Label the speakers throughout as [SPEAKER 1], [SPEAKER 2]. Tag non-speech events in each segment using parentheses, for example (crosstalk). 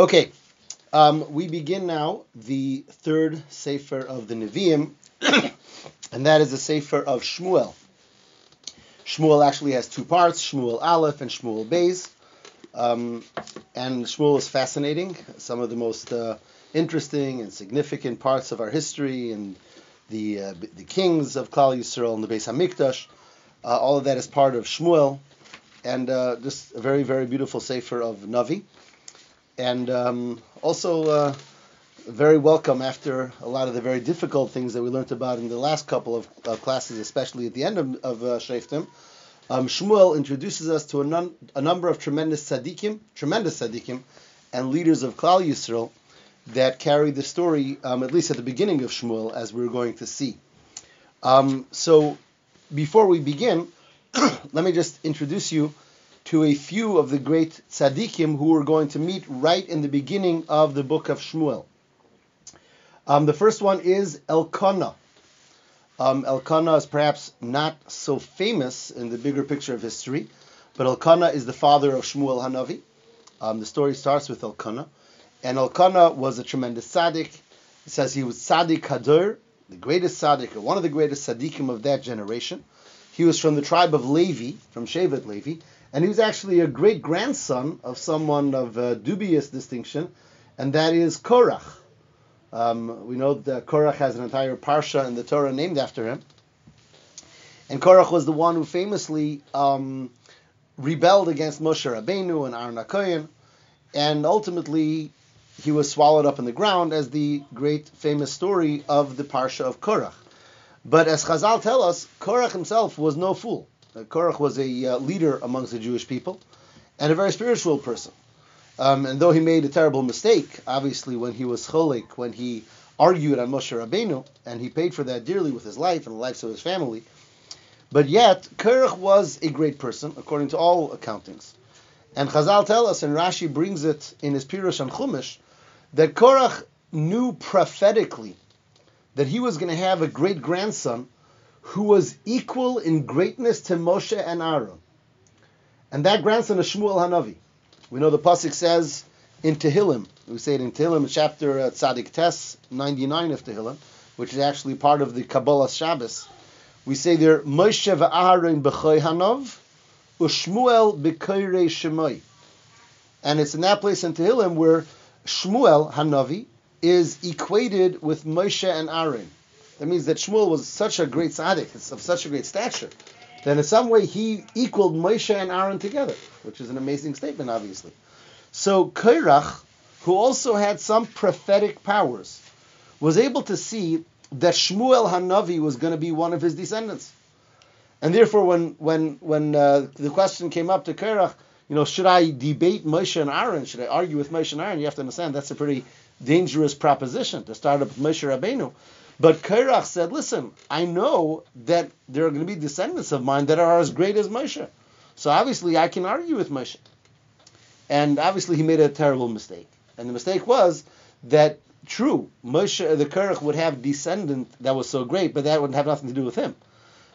[SPEAKER 1] Okay, um, we begin now the third Sefer of the Nevi'im, (coughs) and that is the Sefer of Shmuel. Shmuel actually has two parts, Shmuel Aleph and Shmuel Beis. Um, and Shmuel is fascinating. Some of the most uh, interesting and significant parts of our history and the uh, the kings of Klal Yisrael and the Beis Hamikdash. Uh, all of that is part of Shmuel, and uh, just a very very beautiful sefer of Navi, and um, also uh, very welcome after a lot of the very difficult things that we learned about in the last couple of uh, classes, especially at the end of, of uh, Sheftim. Um, Shmuel introduces us to a, nun, a, number of tremendous tzaddikim, tremendous tzaddikim, and leaders of Klal Yisrael that carry the story, um, at least at the beginning of Shmuel, as we're going to see. Um, so, before we begin, (clears throat) let me just introduce you to a few of the great tzaddikim who we're going to meet right in the beginning of the book of Shmuel. Um, the first one is Elkanah. Um, Elkanah is perhaps not so famous in the bigger picture of history, but Elkanah is the father of Shmuel Hanavi. Um, the story starts with Elkanah, and Elkanah was a tremendous tzaddik. It says he was tzaddik Hador, the greatest tzaddik, or one of the greatest tzaddikim of that generation. He was from the tribe of Levi, from Shevet Levi, and he was actually a great grandson of someone of uh, dubious distinction, and that is Korach. Um, we know that Korach has an entire parsha in the Torah named after him. And Korach was the one who famously um, rebelled against Moshe Rabbeinu and Aaron HaKoyen, and ultimately he was swallowed up in the ground as the great famous story of the parsha of Korach. But as Chazal tell us, Korach himself was no fool. Uh, Korach was a uh, leader amongst the Jewish people and a very spiritual person. Um, and though he made a terrible mistake, obviously, when he was cholik, when he argued on Moshe Rabbeinu, and he paid for that dearly with his life and the lives of his family, but yet, Korach was a great person, according to all accountings. And Chazal tell us, and Rashi brings it in his Pirush on Chumash, that Korach knew prophetically that he was going to have a great grandson who was equal in greatness to Moshe and Aaron. And that grandson is Shmuel Hanavi. We know the pasuk says in Tehillim. We say it in Tehillim, chapter uh, Tzadik Tes 99 of Tehillim, which is actually part of the Kabbalah Shabbos. We say there Moshe v'Aaron b'choy Hanav, u'Shmuel b'koyrei Shemoi. And it's in that place in Tehillim where Shmuel Hanavi is equated with Moshe and Aaron. That means that Shmuel was such a great tzaddik, of such a great stature, that in some way he equaled Moshe and Aaron together, which is an amazing statement, obviously. So Korach, who also had some prophetic powers, was able to see that Shmuel Hanavi was going to be one of his descendants. And therefore, when when when uh, the question came up to Korach, you know, should I debate Moshe and Aaron? Should I argue with Moshe and Aaron? You have to understand that's a pretty dangerous proposition to start up with Moshe Rabbeinu. But Korach said, listen, I know that there are going to be descendants of mine that are as great as Moshe. So obviously I can argue with Moshe. And obviously he made a terrible mistake. And the mistake was that true, Moshe, the Korach would have descendant that was so great, but that wouldn't have nothing to do with him.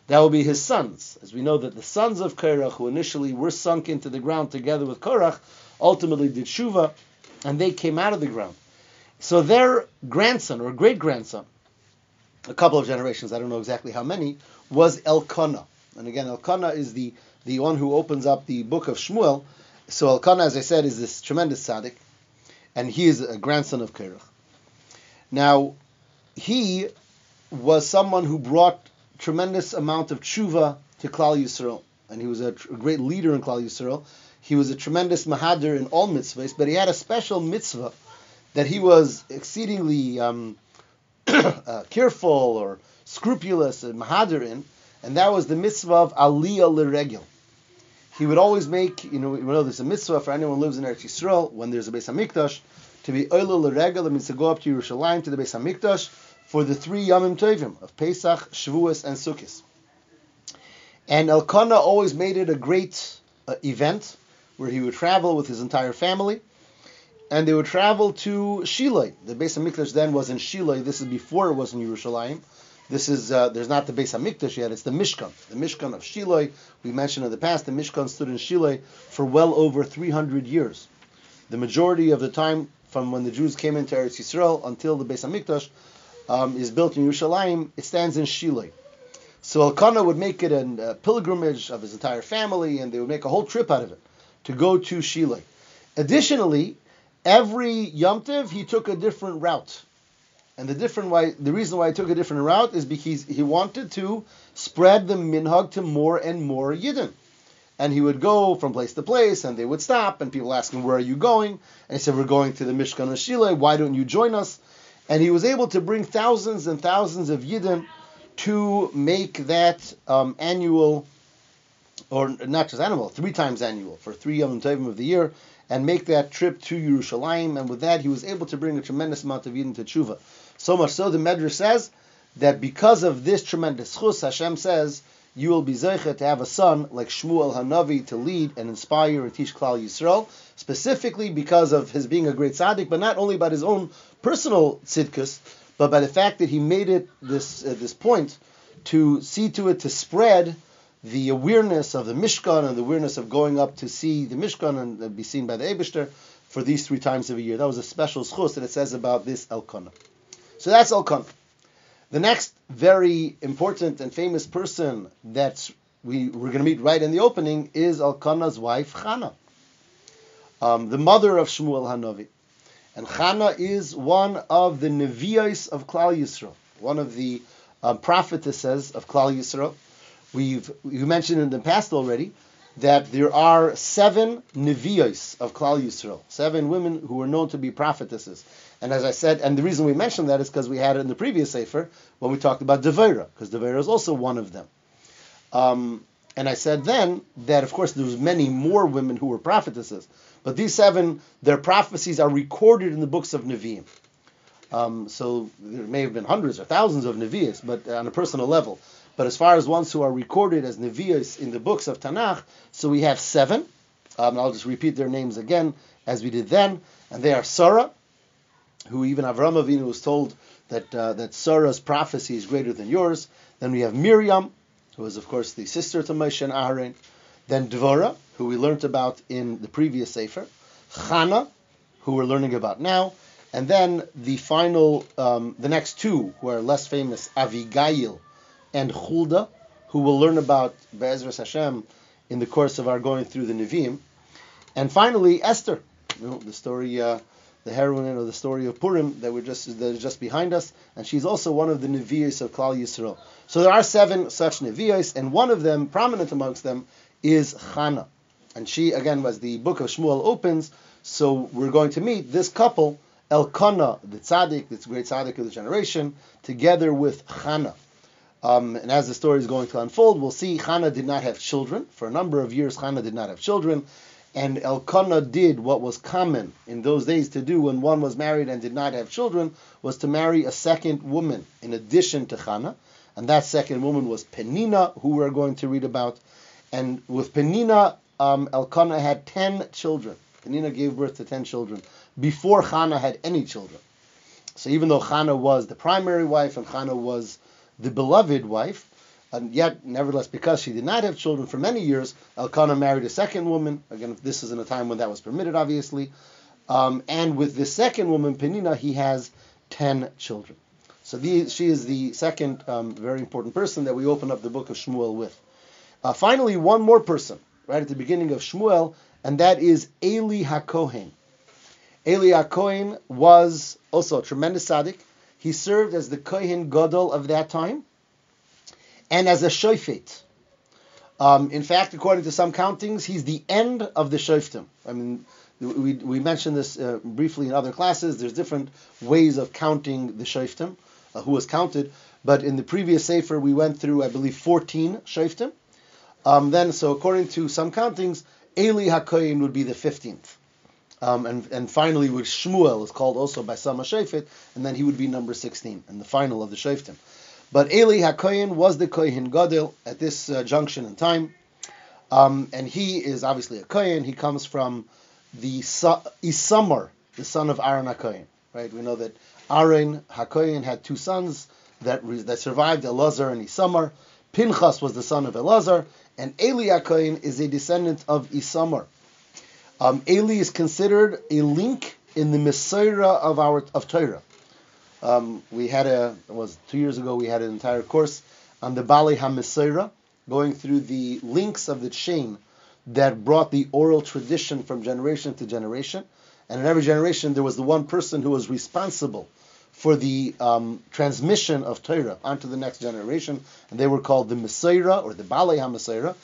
[SPEAKER 1] That would be his sons. As we know that the sons of Korach, who initially were sunk into the ground together with Korach, ultimately did Shuva, and they came out of the ground. So their grandson or great grandson a couple of generations, I don't know exactly how many, was Elkanah. And again, Elkanah is the, the one who opens up the book of Shmuel. So Elkanah, as I said, is this tremendous tzaddik, and he is a grandson of Korach. Now, he was someone who brought tremendous amount of tshuva to Klal Yisrael, and he was a, tr- a great leader in Klal Yisrael. He was a tremendous mahadir in all mitzvahs, but he had a special mitzvah that he was exceedingly um, (coughs) uh, careful or scrupulous and mahadirin, and that was the mitzvah of aliyah l'regel. He would always make, you know, you know, there's a mitzvah for anyone who lives in Eretz Yisrael when there's a Beis Hamikdash to be oila l'regel. It means to go up to Yerushalayim to the Beis Hamikdash for the three Yamim Tovim of Pesach, Shavuos, and Sukkot. And Elkanah always made it a great uh, event where he would travel with his entire family and they would travel to Shiloh. The Beis Hamikdash then was in Shiloh. This is before it was in Yerushalayim. This is uh, there's not the Beis Hamikdash yet. It's the Mishkan, the Mishkan of Shiloh. We mentioned in the past the Mishkan stood in Shiloh for well over 300 years. the majority of the time from when the Jews came into Eretz Yisrael until the Beis Hamikdash um, is built in Yerushalayim, it stands in Shiloh. So Elkanah would make it a uh, pilgrimage of his entire family, and they would make a whole trip out of it to go to Shiloh. Additionally, every Yom Tiv, he took a different route. And the different why the reason why he took a different route is because he wanted to spread the minhag to more and more Yidden. And he would go from place to place, and they would stop, and people ask him, "Where are you going?" And he said, "We're going to the Mishkan of Shiloh. Why don't you join us?" And he was able to bring thousands and thousands of Yidden to make that um, annual, or not just annual, three times annual for three Yom Tovim of the year, and make that trip to Yerushalayim. And with that, he was able to bring a tremendous amount of Yidden to tshuva. So much so, the Medrash says that because of this tremendous chus, Hashem says, you will be zeicha to have a son like Shmuel Hanavi to lead and inspire and teach Klal Yisrael, specifically because of his being a great tzaddik, but not only about his own personal tzidkus, but by the fact that he made it this uh, this point to see to it to spread the awareness of the Mishkan and the awareness of going up to see the Mishkan and be seen by the Eibishter for these three times of a year. That was a special schus that it says about this Elkanah. So that's Elkanah. The next very important and famous person that we, we're going to meet right in the opening is Elkanah's wife, Chana, um, the mother of Shmuel Hanavi. And Chana is one of the Nevi'os of Klal Yisrael, one of the um, prophetesses of Klal Yisrael. We've you mentioned in the past already that there are seven Nevi'os of Klal Yisrael, seven women who were known to be prophetesses. And as I said, and the reason we mentioned that is because we had it in the previous Sefer when we talked about Devera, because Devera is also one of them. Um, and I said then that, of course, there was many more women who were prophetesses. But these seven, their prophecies are recorded in the books of Nevi'im. Um, so there may have been hundreds or thousands of Nevi'is, but on a personal level. But as far as ones who are recorded as Nevi'is in the books of Tanakh, so we have seven. Um, I'll just repeat their names again as we did then. And they are Sarah, who even Avram Avinu was told that uh, that Sarah's prophecy is greater than yours. Then we have Miriam, who is of course the sister to Moshe and Aaron. Then Dvorah, who we learned about in the previous Sefer, Chana, who we're learning about now, and then the final, um, the next two who are less famous, Avigail and Hulda, who we'll learn about Be'ezras Hashem in the course of our going through the Nevi'im, and finally Esther, you know, the story, uh, the heroine of the story of Purim that we're just that is just behind us, and she's also one of the Nevi'is of Klal Yisrael. So there are seven such Nevi'is, and one of them, prominent amongst them, is Chana. And she, again, was the book of Shmuel opens, so we're going to meet this couple, Elkanah, the tzaddik, this great tzaddik of the generation, together with Chana. Um, and as the story is going to unfold, we'll see Chana did not have children. For a number of years, Chana did not have children. And Elkanah did what was common in those days to do when one was married and did not have children, was to marry a second woman in addition to Chana. And that second woman was Penina, who we're going to read about. And with Penina, um, Elkanah had 10 children. Penina gave birth to 10 children before Chana had any children. So even though Chana was the primary wife and Chana was the beloved wife, and yet, nevertheless, because she did not have children for many years, Elkanah married a second woman. Again, this is in a time when that was permitted, obviously. Um, and with the second woman, Penina, he has 10 children. So the, she is the second um, very important person that we open up the book of Shmuel with. Uh, finally, one more person right at the beginning of Shmuel, and that is Eli HaKohen. Eli HaKohen was also a tremendous tzaddik. He served as the Kohen Gadol of that time and as a shofet. Um, in fact, according to some countings, he's the end of the shoftim. I mean, we, we mentioned this uh, briefly in other classes. There's different ways of counting the shoftim, uh, who was counted. But in the previous sefer, we went through, I believe, 14 shoftim. Um, then, so according to some countings, Eli HaKoyin would be the 15th. Um, and, and finally, with Shmuel is called also by Sama Shefet, and then he would be number 16, and the final of the Sheftim. But Eli HaKoyin was the Kohen Gadol at this uh, junction in time, um, and he is obviously a Kohen. He comes from the Sa- Isamar, the son of Aaron HaKoyin. Right? We know that Aaron HaKoyin had two sons that, re- that survived, Elazar and Isamar. Pinchas was the son of Elazar, and Eli HaKohen is a descendant of Isamar. Um, Eli is considered a link in the Mesorah of our of Torah. Um, we had a was two years ago. We had an entire course on the Baalei HaMesorah, going through the links of the chain that brought the oral tradition from generation to generation. And in every generation, there was the one person who was responsible for the um, transmission of Torah onto the next generation, and they were called the Mesorah or the Baalei HaMesorah.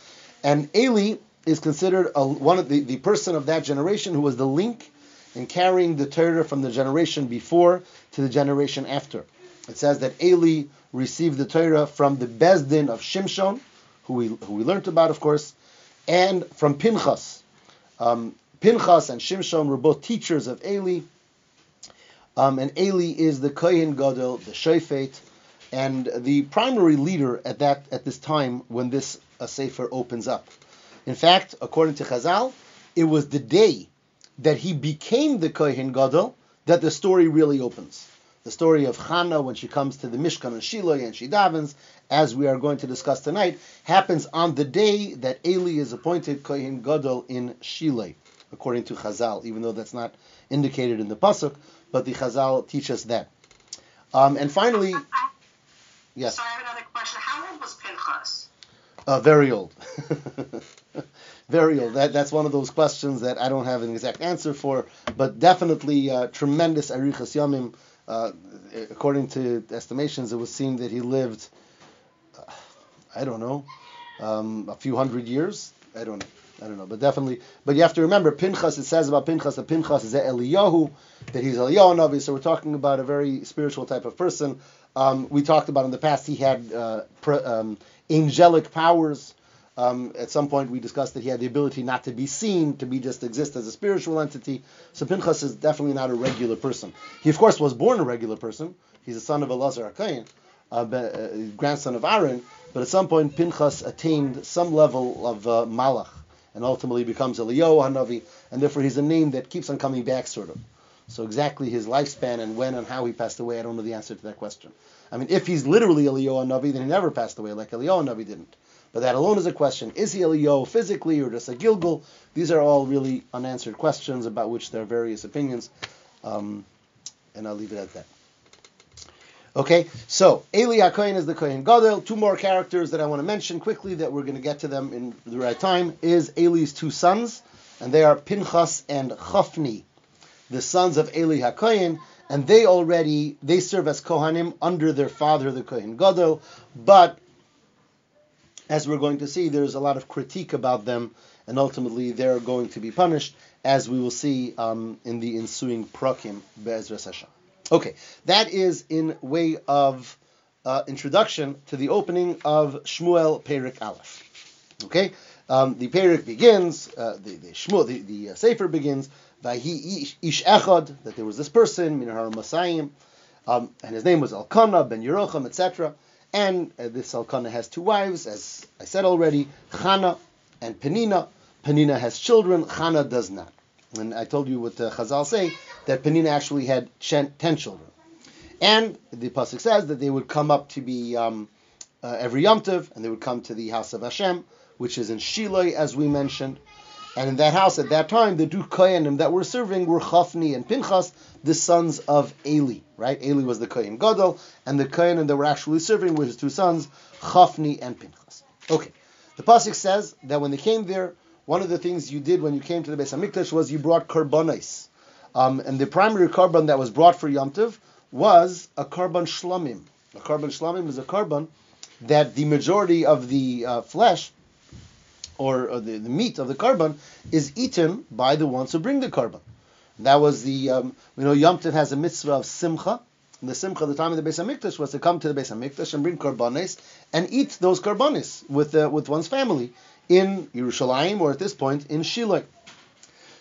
[SPEAKER 1] And Eli is considered a, one of the, the person of that generation who was the link in carrying the Torah from the generation before to the generation after. It says that Eli received the Torah from the Beis Din of Shimshon, who we, who we learned about, of course, and from Pinchas. Um, Pinchas and Shimshon were both teachers of Eli, um, and Eli is the Kohen Gadol, the Shofet, and the primary leader at that at this time when this uh, sefer opens up. In fact, according to Chazal, it was the day that he became the Kohen Gadol that the story really opens. The story of Hannah when she comes to the Mishkan and Shiloh and she davens, as we are going to discuss tonight, happens on the day that Eli is appointed Kohen Gadol in Shiloh, according to Chazal, even though that's not indicated in the pasuk, but the Chazal teach us that. Um, and finally, yes.
[SPEAKER 2] So I have another question. How old was Pinchas?
[SPEAKER 1] Uh, very old. (laughs) old. That, that's one of those questions that I don't have an exact answer for, but definitely uh, tremendous Arichas Yamim. Uh, according to estimations, it would seem that he lived, uh, I don't know, um, a few hundred years. I don't know. I don't know, but definitely. But you have to remember, Pinchas. It says about Pinchas that Pinchas is Eliyahu, that he's Eliyahu Navi. So we're talking about a very spiritual type of person. Um, we talked about in the past he had uh, um, angelic powers. Um, at some point, we discussed that he had the ability not to be seen, to be just exist as a spiritual entity. So Pinchas is definitely not a regular person. He, of course, was born a regular person. He's the son of Elazar HaKayin, uh, uh, grandson of Aaron. But at some point, Pinchas attained some level of uh, malach, and ultimately becomes Eliyahu Hanavi, and therefore he's a name that keeps on coming back, sort of. So exactly his lifespan and when and how he passed away, I don't know the answer to that question. I mean, if he's literally Eliyahu Navi, then he never passed away like Eliyahu Navi didn't. But that alone is a question. Is he Eliyahu physically or just a gilgul? These are all really unanswered questions about which there are various opinions. Um, and I'll leave it at that. Okay, so Eli HaKohen is the Kohen Gadol. Two more characters that I want to mention quickly that we're going to get to them in the right time is Eli's two sons, and they are Pinchas and Chafni, the sons of Eli HaKohen, and they already they serve as Kohanim under their father, the Kohen Gadol, but as we're going to see, there's a lot of critique about them, and ultimately they're going to be punished, as we will see um, in the ensuing prakim Be'ezras Hashem. Okay, that is in way of uh, introduction to the opening of Shmuel Perik Aleph. Okay, um, the Perik begins, uh, the, the Shmuel, the, the uh, Sefer begins he ish echad that there was this person Minahar Masayim, um, and his name was Elkanah ben Yerocham, etc. And uh, this Elkanah has two wives, as I said already, Chana and Penina. Penina has children, Chana does not. And I told you what uh, Chazal say that Penina actually had ten children. And the pasuk says that they would come up to be um, uh, every Yom Tov, and they would come to the house of Hashem, which is in Shiloh, as we mentioned. And in that house at that time, the two Kohanim that were serving were Chafni and Pinchas, the sons of Eli. Right? Eli was the Kohen Gadol, and the Kohanim that were actually serving were his two sons, Chafni and Pinchas. Okay. The pasuk says that when they came there, one of the things you did when you came to the Beis Hamikdash was you brought korbanos. Um, and the primary korban that was brought for Yom Tov was a korban shlamim. A korban shlamim is a korban that the majority of the uh, flesh or, or the, the, meat of the korban is eaten by the ones who bring the korban. That was the, um, you know, Yom Tov has a mitzvah of simcha. And the simcha, the time of the Beis Hamikdash, was to come to the Beis Hamikdash and bring korbanes and eat those korbanes with uh, with one's family in Yerushalayim or at this point in Shiloh.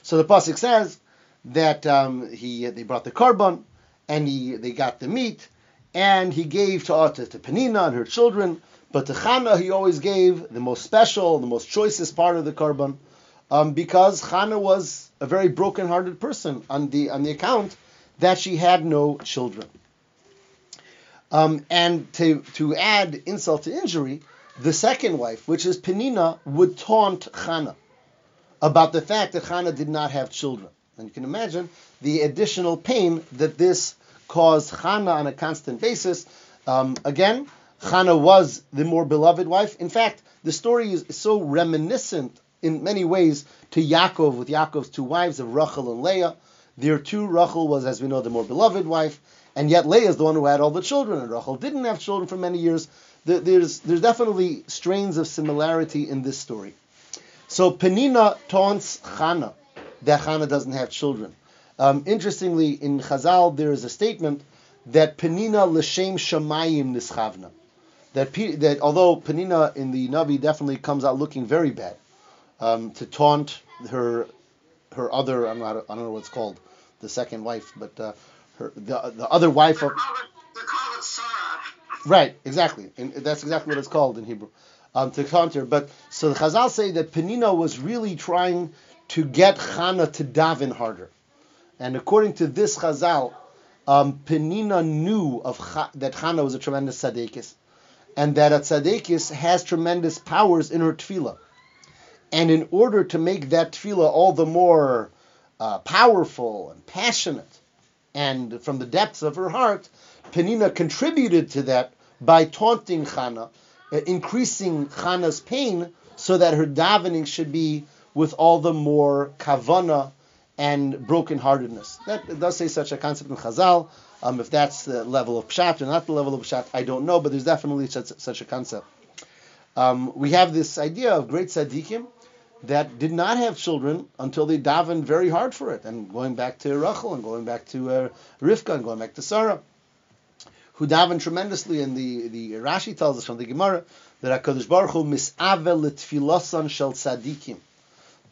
[SPEAKER 1] So the pasuk says that um, he they brought the korban and he they got the meat and he gave to Ata to Penina and her children, but to Chana he always gave the most special, the most choicest part of the korban, um, because Chana was a very broken-hearted person on the on the account that she had no children. Um, and to to add insult to injury, the second wife, which is Penina, would taunt Chana. about the fact that Hannah did not have children. And you can imagine the additional pain that this caused Hannah on a constant basis. Um, again, Hannah was the more beloved wife. In fact, the story is so reminiscent in many ways to Yaakov with Yaakov's two wives of Rachel and Leah. Their two, Rachel was, as we know, the more beloved wife, and yet Leah is the one who had all the children, and Rachel didn't have children for many years. There's, there's definitely strains of similarity in this story. So Penina taunts Chana that Chana doesn't have children. Um, interestingly, in Chazal, there is a statement that Penina l'shem shamayim nischavna. That, that although Penina in the Navi definitely comes out looking very bad, um, to taunt her her other I'm not I don't know what it's called the second wife, but uh, her the the other wife of. Right, exactly, and that's exactly what it's called in Hebrew. Um, to counter, but so the Chazal say that Penina was really trying to get Chana to daven harder, and according to this Chazal, um, Penina knew of that Chana was a tremendous tzadikis, and that a tzadikis has tremendous powers in her tefillah, and in order to make that tefillah all the more uh, powerful and passionate, and from the depths of her heart, Penina contributed to that by taunting Chana, uh, increasing Chana's pain, so that her davening should be with all the more kavana and brokenheartedness. That does say such a concept in Chazal. Um, if that's the level of pshat or not the level of pshat, I don't know, but there's definitely such, such a concept. Um, we have this idea of great tzaddikim that did not have children until they davened very hard for it. And going back to Rachel and going back to uh, Rivka and going back to Sarah, who davened tremendously. And the, the Rashi tells us from the Gemara that HaKadosh Baruch Hu mis'ave l'tfilosan shel tzadikim.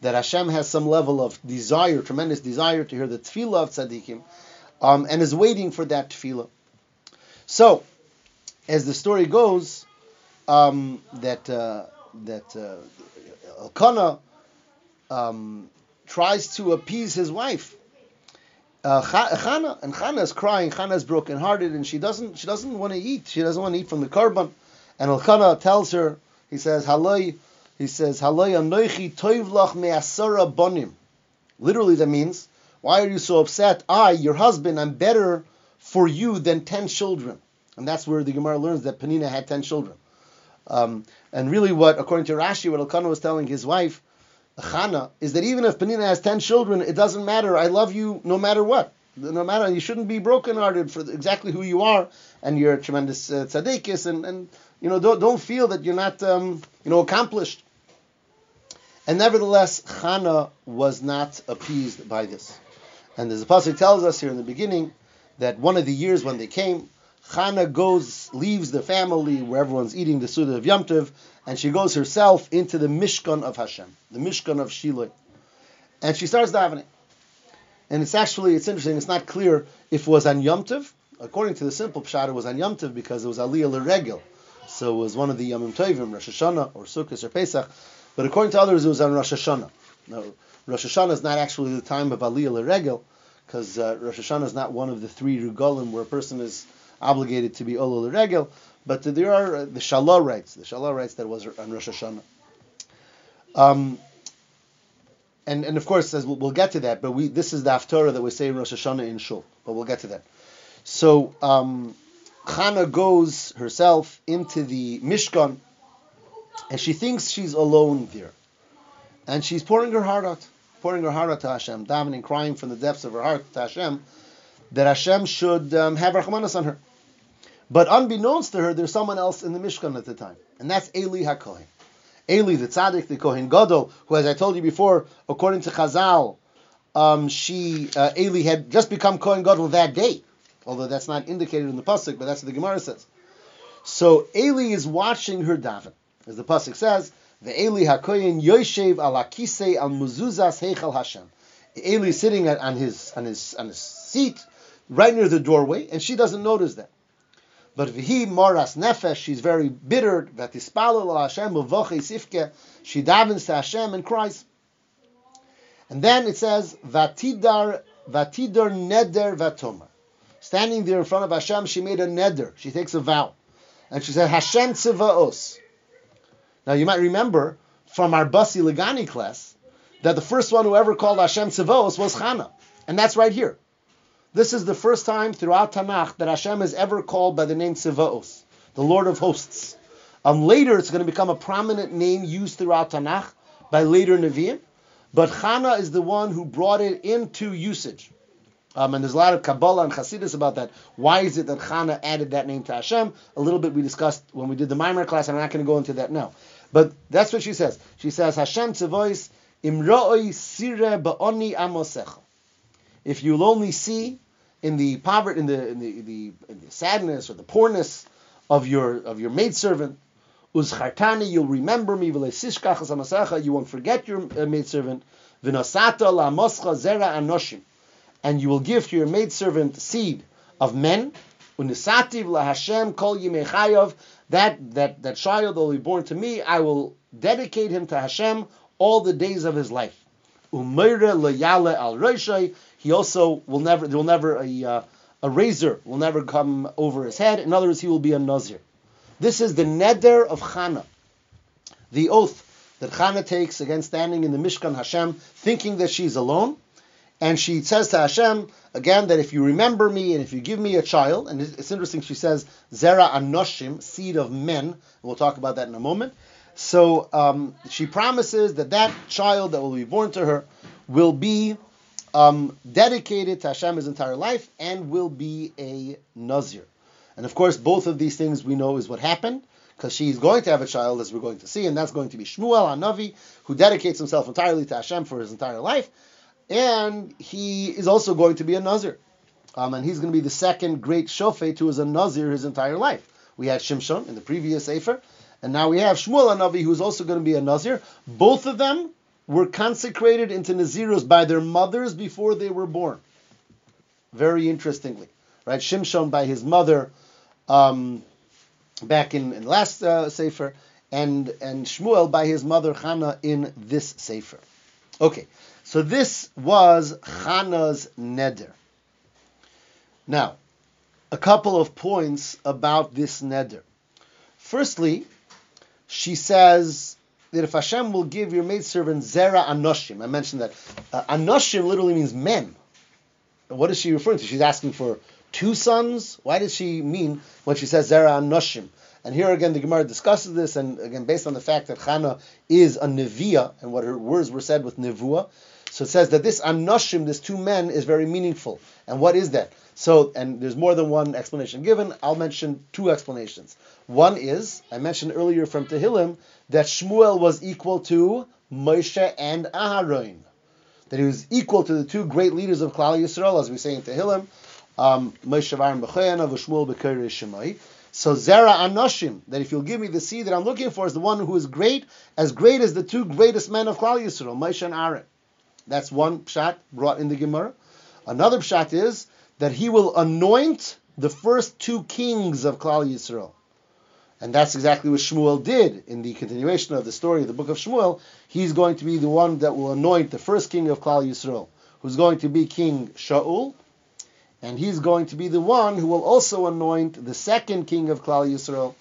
[SPEAKER 1] That Hashem has some level of desire, tremendous desire to hear the tefillah of tzaddikim, um, and is waiting for that tefillah. So, as the story goes, um, that uh, that uh, Elkanah um, tries to appease his wife. Uh, Chana and Chana is crying. Chana is brokenhearted, and she doesn't she doesn't want to eat. She doesn't want to eat from the korban. And Elkanah tells her, he says, "Haloi," he says, "Haloi anoichi toiv lach me'asara bonim." Literally, that means, "Why are you so upset? I, your husband, I'm better for you than ten children." And that's where the Gemara learns that Penina had ten children. Um, and really, what according to Rashi, what Elkanah was telling his wife, Chana, is that even if Penina has ten children, it doesn't matter. I love you no matter what. No matter, you shouldn't be brokenhearted for exactly who you are, and you're a tremendous uh, and, and you know don't, don't feel that you're not um, you know accomplished. And nevertheless, Chana was not appeased by this. And as the pasuk tells us here in the beginning, that one of the years when they came, Chana goes, leaves the family where everyone's eating the Suda of Yom Tov, and she goes herself into the Mishkan of Hashem, the Mishkan of Shiloh. And she starts davening. And it's actually, it's interesting, it's not clear if it was on Yom Tov. According to the simple pshat, it was on Yom Tov because it was Aliyah L'Regel. So it was one of the Yom Tovim, Rosh Hashanah or Sukkot or Pesach. But according to others, it was on Rosh Hashanah. Now, Rosh Hashanah is not actually the time of Aliyah L'Regel because uh, Rosh Hashanah is not one of the three Regalim where a person is obligated to be Olul Regel, but there are uh, the Shalah writes, the Shalah writes that was on Rosh Hashanah. Um, and, and of course, as we'll, we'll, get to that, but we this is the Haftarah that we say in Rosh Hashanah in Shul, but we'll get to that. So um, Chana goes herself into the Mishkan, and she thinks she's alone there, and she's pouring her heart out, pouring her heart out to Hashem, davening, crying from the depths of her heart to Hashem, that Hashem should um, have Rahmanas on her. But unbeknownst to her, there's someone else in the Mishkan at the time, and that's Eli HaKohen. Eli, the tzaddik, the Kohen Gadol, who, as I told you before, according to Chazal, um, she uh, Eli had just become Kohen Gadol that day, although that's not indicated in the pasuk, but that's what the Gemara says. So Eli is watching her daven, as the pasuk says, "The Eli HaKohen Yoshev al Akise al Muzuzas Heichal Hashem." Eli sitting on his on his on his seat right near the doorway, and she doesn't notice that. But vihi maras nefesh, she's very bitter. Vatispalel Hashem sifke. She davens to Hashem and cries. And then it says vatidar vatidar neder vatomer. Standing there in front of Hashem, she made a neder. She takes a vow, and she said Hashem tzivaos. Now you might remember from our Basi Legani class that the first one who ever called Hashem Tzavos was Chana. And that's right here. This is the first time throughout Tanakh that Hashem is ever called by the name Tzavos, the Lord of Hosts. Um, later, it's going to become a prominent name used throughout Tanakh by later Nevi'im, but Chana is the one who brought it into usage. Um, and there's a lot of Kabbalah and Hasidus about that. Why is it that Chana added that name to Hashem? A little bit we discussed when we did the Mimer class, and I'm not going to go into that now. But that's what she says. She says, Hashem Tzevois imroi sire ba'oni amosecha. If you'll only see in the poverty, in the, in the, the, in the sadness or the poorness of your of your maidservant, uzchartani, you'll remember me, you won't forget your uh, maidservant, v'nosata la moscha zera anoshim and you will give to your maidservant seed of men, unisativ lahashem kol yimechayav, that, that, that child will be born to me, I will dedicate him to Hashem all the days of his life. Umayre layale al roshai, he also will never, there will never, a, uh, a razor will never come over his head. In other words, he will be a nazir. This is the neder of Chana, the oath that Chana takes against standing in the Mishkan Hashem, thinking that she's alone, and she says to Hashem again that if you remember me and if you give me a child, and it's interesting, she says Zera Anoshim, seed of men. We'll talk about that in a moment. So um, she promises that that child that will be born to her will be um, dedicated to Hashem his entire life and will be a Nazir. And of course, both of these things we know is what happened because she's going to have a child, as we're going to see, and that's going to be Shmuel Hanavi, who dedicates himself entirely to Hashem for his entire life and he is also going to be a Nazir. Um, and he's going to be the second great Shofet who is a Nazir his entire life. We had Shimshon in the previous Sefer, and now we have Shmuel Anavi who's also going to be a Nazir. Both of them were consecrated into Naziros by their mothers before they were born. Very interestingly, right? Shimshon by his mother um, back in, in last uh, Sefer, and, and Shmuel by his mother Chana in this Sefer. Okay, so this was Chana's neder. Now, a couple of points about this neder. Firstly, she says that if Hashem will give your maidservant Zera Anoshim, I mentioned that. Uh, anoshim literally means men. What is she referring to? She's asking for two sons? Why does she mean when she says Zera Anoshim? And here again, the Gemara discusses this, and again, based on the fact that Chana is a Neviah, and what her words were said with Nevuah, so it says that this Anoshim, this two men, is very meaningful. And what is that? So, and there's more than one explanation given. I'll mention two explanations. One is, I mentioned earlier from Tehillim, that Shmuel was equal to Moshe and Aharon. That he was equal to the two great leaders of Klal Yisrael, as we say in Tehillim, um, Moshe Varim B'chayan of Shmuel B'kari Shemai. So Zera Anoshim, that if you'll give me the seed that I'm looking for, is the one who is great, as great as the two greatest men of Klal Yisrael, Moshe and Aaron. That's one pshat brought in the Gemara. Another pshat is that he will anoint the first two kings of Klal Yisrael. And that's exactly what Shmuel did in the continuation of the story of the book of Shmuel. He's going to be the one that will anoint the first king of Klal Yisrael, who's going to be King Shaul, and he's going to be the one who will also anoint the second king of Klal Yisrael,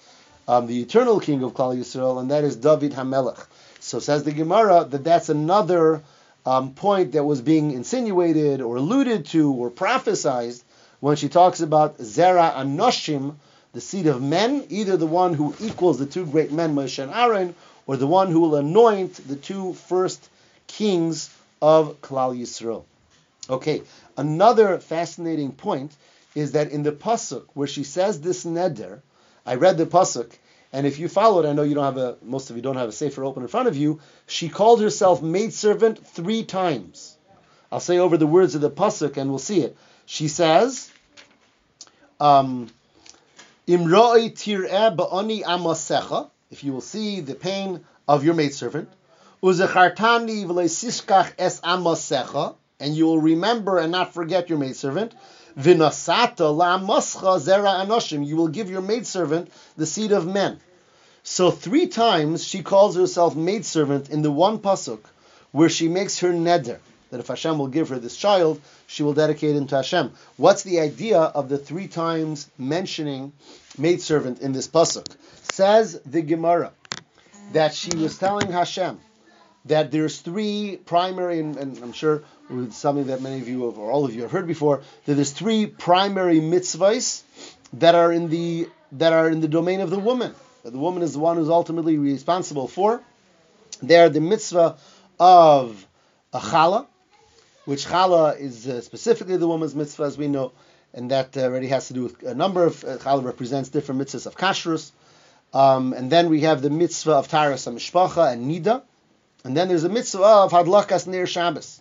[SPEAKER 1] um, the eternal king of Klal Yisrael, and that is David Hamelech. So says the Gemara that that's another um, point that was being insinuated or alluded to or prophesied when she talks about Zera Anoshim, the seed of men, either the one who equals the two great men, Moshe and Aaron, or the one who will anoint the two first kings of Klal Yisrael. Okay, another fascinating point is that in the pasuk where she says this neder, I read the pasuk and if you follow it, I know you don't have a most of you don't have a sefer open in front of you. She called herself maidservant three times. I'll say over the words of the pasuk, and we'll see it. She says, um, "Imroi ba'oni amasecha." If you will see the pain of your maidservant, uzechartani v'leisishkach es amasecha, and you will remember and not forget your maidservant. Vinasata la mascha zera anoshim. You will give your maidservant the seed of men. So three times she calls herself maidservant in the one pasuk where she makes her neder that if Hashem will give her this child, she will dedicate him to Hashem. What's the idea of the three times mentioning maidservant in this pasuk? Says the Gemara that she was telling Hashem that there's three primary, and, and I'm sure with something that many of you have, or all of you have heard before, that there's three primary mitzvahs that are in the that are in the domain of the woman. That the woman is the one who's ultimately responsible for. They are the mitzvah of a challah, which challah is uh, specifically the woman's mitzvah, as we know, and that uh, already has to do with a number of uh, challah represents different mitzvahs of kashrus. Um, and then we have the mitzvah of taras mishpacha and nida, and then there's a mitzvah of hadlakas near Shabbos.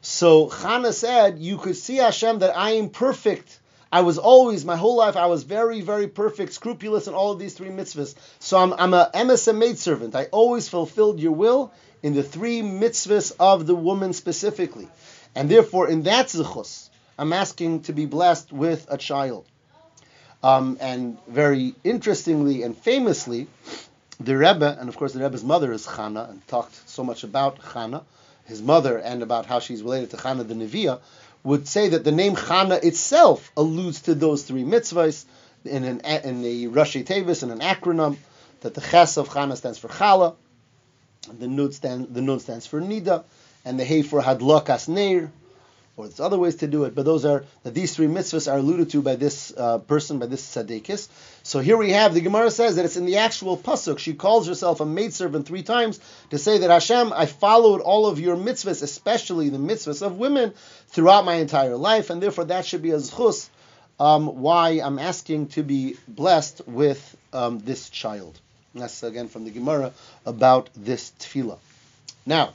[SPEAKER 1] So Chana said, you could see Hashem that I am perfect. I was always, my whole life, I was very, very perfect, scrupulous in all of these three mitzvahs. So I'm, I'm a MSM maidservant. I always fulfilled your will in the three mitzvahs of the woman specifically. And therefore, in that zichus, I'm asking to be blessed with a child. Um, and very interestingly and famously, the Rebbe, and of course the Rebbe's mother is Chana, and talked so much about Chana, his mother, and about how she's related to Chana the Neviah, would say that the name Chana itself alludes to those three mitzvahs in an in the Rashi Tevis in an acronym that the Ches of Chana stands for Chala, the Nun stand, the stands for Nida, and the Hey for Hadlakas Neir, or there's other ways to do it, but those are that these three mitzvahs are alluded to by this uh, person, by this tzaddikus. So here we have the Gemara says that it's in the actual pasuk. She calls herself a maidservant three times to say that Hashem, I followed all of your mitzvahs, especially the mitzvahs of women, throughout my entire life, and therefore that should be a zchus. Um, why I'm asking to be blessed with um, this child. that's again from the Gemara about this tefillah. Now,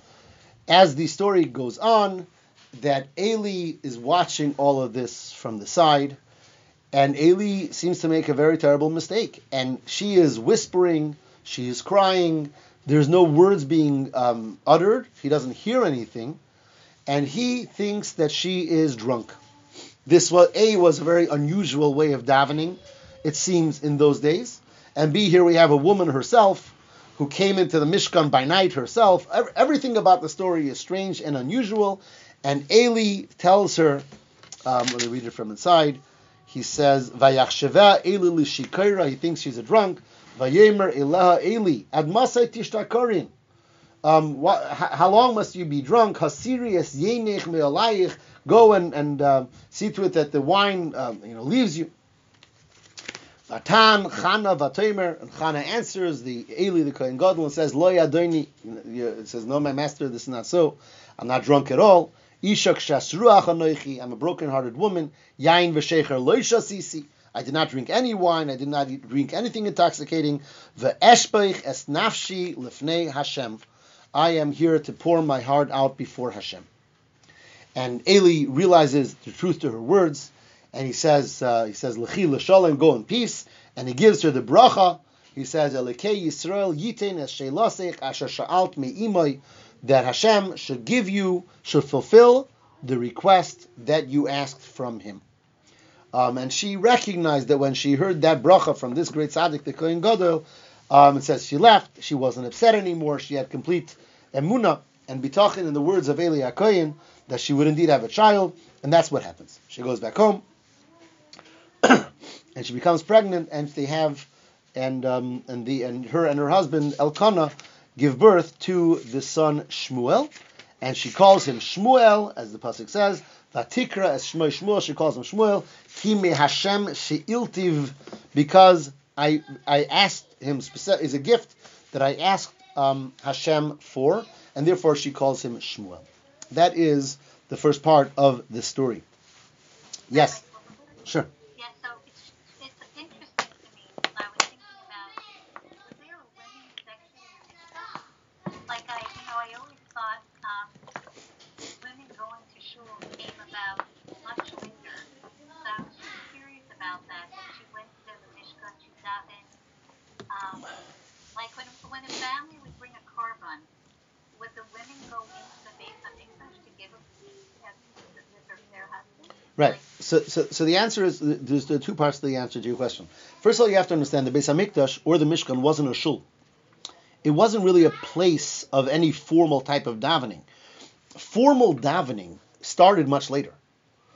[SPEAKER 1] as the story goes on, that Eli is watching all of this from the side, and Eli seems to make a very terrible mistake. And she is whispering, she is crying, there's no words being um, uttered, he doesn't hear anything, and he thinks that she is drunk. This was A was a very unusual way of davening, it seems, in those days. And B, here we have a woman herself who came into the Mishkan by night herself. Everything about the story is strange and unusual, and Eli tells her, um, let me read it from inside. He says, Vayachsheva Eli lishikaira. He thinks she's a drunk. Vayemer Elaha Eli admasai tishtakarin. Um, what, how long must you be drunk? Hasirius yenech me'alayich. Go and, and uh, see to it that the wine um, you know leaves you. Vatan Chana Vatomer and Chana answers the Eli the Kohen Gadol and says Lo Yadoni. It says No, my master, this is not so. I'm not drunk at all. Ishak shasruach anoichi. I'm a broken-hearted woman. Yain v'shecher loisha sisi. I did not drink any wine. I did not drink anything intoxicating. Ve'eshbeich es nafshi lifnei Hashem. I am here to pour my heart out before Hashem. And Eli realizes the truth to her words, and he says, uh, he says, L'chi l'shalom, go in peace, and he gives her the bracha. He says, Elekei Yisrael yitin es shelasech asher sha'alt me'imoi that Hashem should give you, should fulfill the request that you asked from Him. Um, and she recognized that when she heard that bracha from this great tzaddik, the Kohen Gadol, um, it says she left, she wasn't upset anymore, she had complete emuna and bitachin in the words of Eli HaKohen, that she would indeed have a child, and that's what happens. She goes back home, (coughs) and she becomes pregnant, and they have, and um, and the and her and her husband Elkanah give birth to the son Shmuel, and she calls him Shmuel, as the pasuk says. Vatikra as Shmuel Shmuel, she calls him Shmuel. Ki me Hashem she'iltiv, because I I asked him is a gift that I asked um, Hashem for, and therefore she calls him Shmuel. That is the first part of the story. Yes, sure. So, so, the answer is there's the two parts to the answer to your question. First of all, you have to understand the Beis Hamikdash or the Mishkan wasn't a shul. It wasn't really a place of any formal type of davening. Formal davening started much later.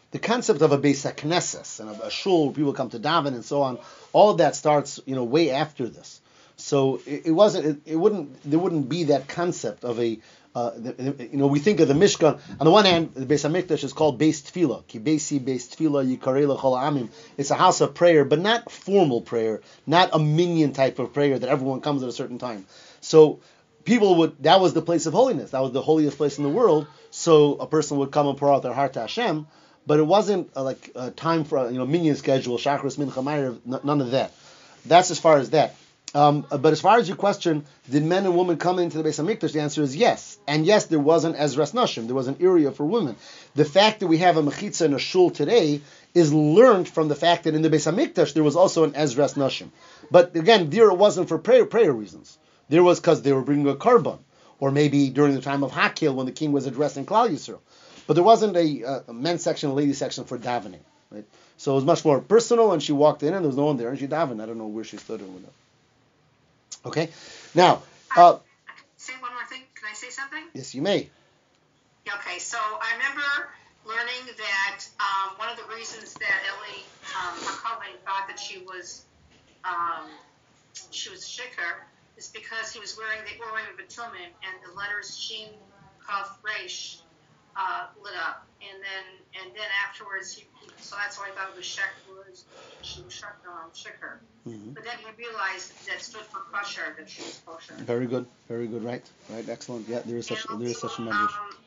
[SPEAKER 1] The concept of a Beis Knesses and a, a shul, people come to daven and so on, all of that starts, you know, way after this. So it, it wasn't. It, it wouldn't. There wouldn't be that concept of a. Uh, the, you know, we think of the Mishkan. On the one hand, the Beis Hamikdash is called Beis Tefillah. Ki Beisi Beis Tefillah Yikarei Chol Amim. It's a house of prayer, but not formal prayer, not a minyan type of prayer that everyone comes at a certain time. So people would. That was the place of holiness. That was the holiest place in the world. So a person would come and pour out their heart to Hashem, but it wasn't uh, like a time for you know minyan schedule, Shachris Mincha none of that. That's as far as that. Um, but as far as your question, did men and women come into the Beis Hamikdash? The answer is yes. And yes, there was an Ezras Nashim. There was an area for women. The fact that we have a mechitza and a shul today is learned from the fact that in the Beis Hamikdash there was also an Ezras Nashim. But again, there it wasn't for prayer, prayer reasons. There was because they were bringing a korban, or maybe during the time of Hakhel when the king was addressing Klal Yisrael. But there wasn't a, a men's section, a ladies section for davening. Right? So it was much more personal, and she walked in and there was no one there, and she davened. I don't know where she stood or whatever. Okay? Now, uh,
[SPEAKER 2] Say one more thing. Can I say something?
[SPEAKER 1] yes, you may.
[SPEAKER 2] Okay, so I remember learning that um, one of the reasons that Eli um, thought that she was um, she was shikar is because he was wearing the Urim V'Tumim and the letters Shin Kaf Resh uh, lit up, and then and then afterwards he, so that's why I thought it was shek was she was shek, um.
[SPEAKER 1] Mhm.
[SPEAKER 2] But then he realized that stood for kosher that she was kosher.
[SPEAKER 1] Very good. Very good. Right. Right. Excellent. Yeah, there is such
[SPEAKER 2] And
[SPEAKER 1] there is such a memory.
[SPEAKER 2] Um,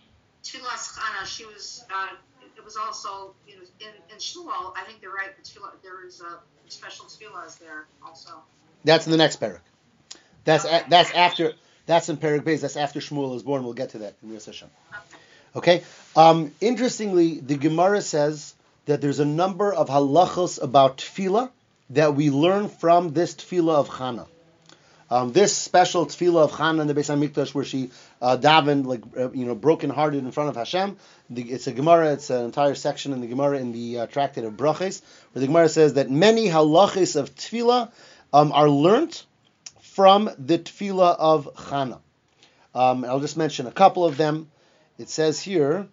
[SPEAKER 2] Tfilas Chana, she was. Uh, it was also you know in in Shmuel. I think they're right. The tefillah, there is a special tefillahs there also.
[SPEAKER 1] That's in the next parak. That's a, that's after that's in parak base. That's after Shmuel is born. We'll get to that in Yos Hashem.
[SPEAKER 2] Okay.
[SPEAKER 1] Okay. Um, interestingly, the Gemara says that there's a number of halachos about tefillah that we learn from this tefillah of Chana. Um, this special tefillah of Chana in the Beis Hamikdash, where she uh, davened like uh, you know broken-hearted in front of Hashem. The, it's a Gemara. It's an entire section in the Gemara in the uh, tractate of Brachos, where the Gemara says that many halachos of tefillah um, are learnt from the tefillah of Chana. Um, I'll just mention a couple of them. It says here.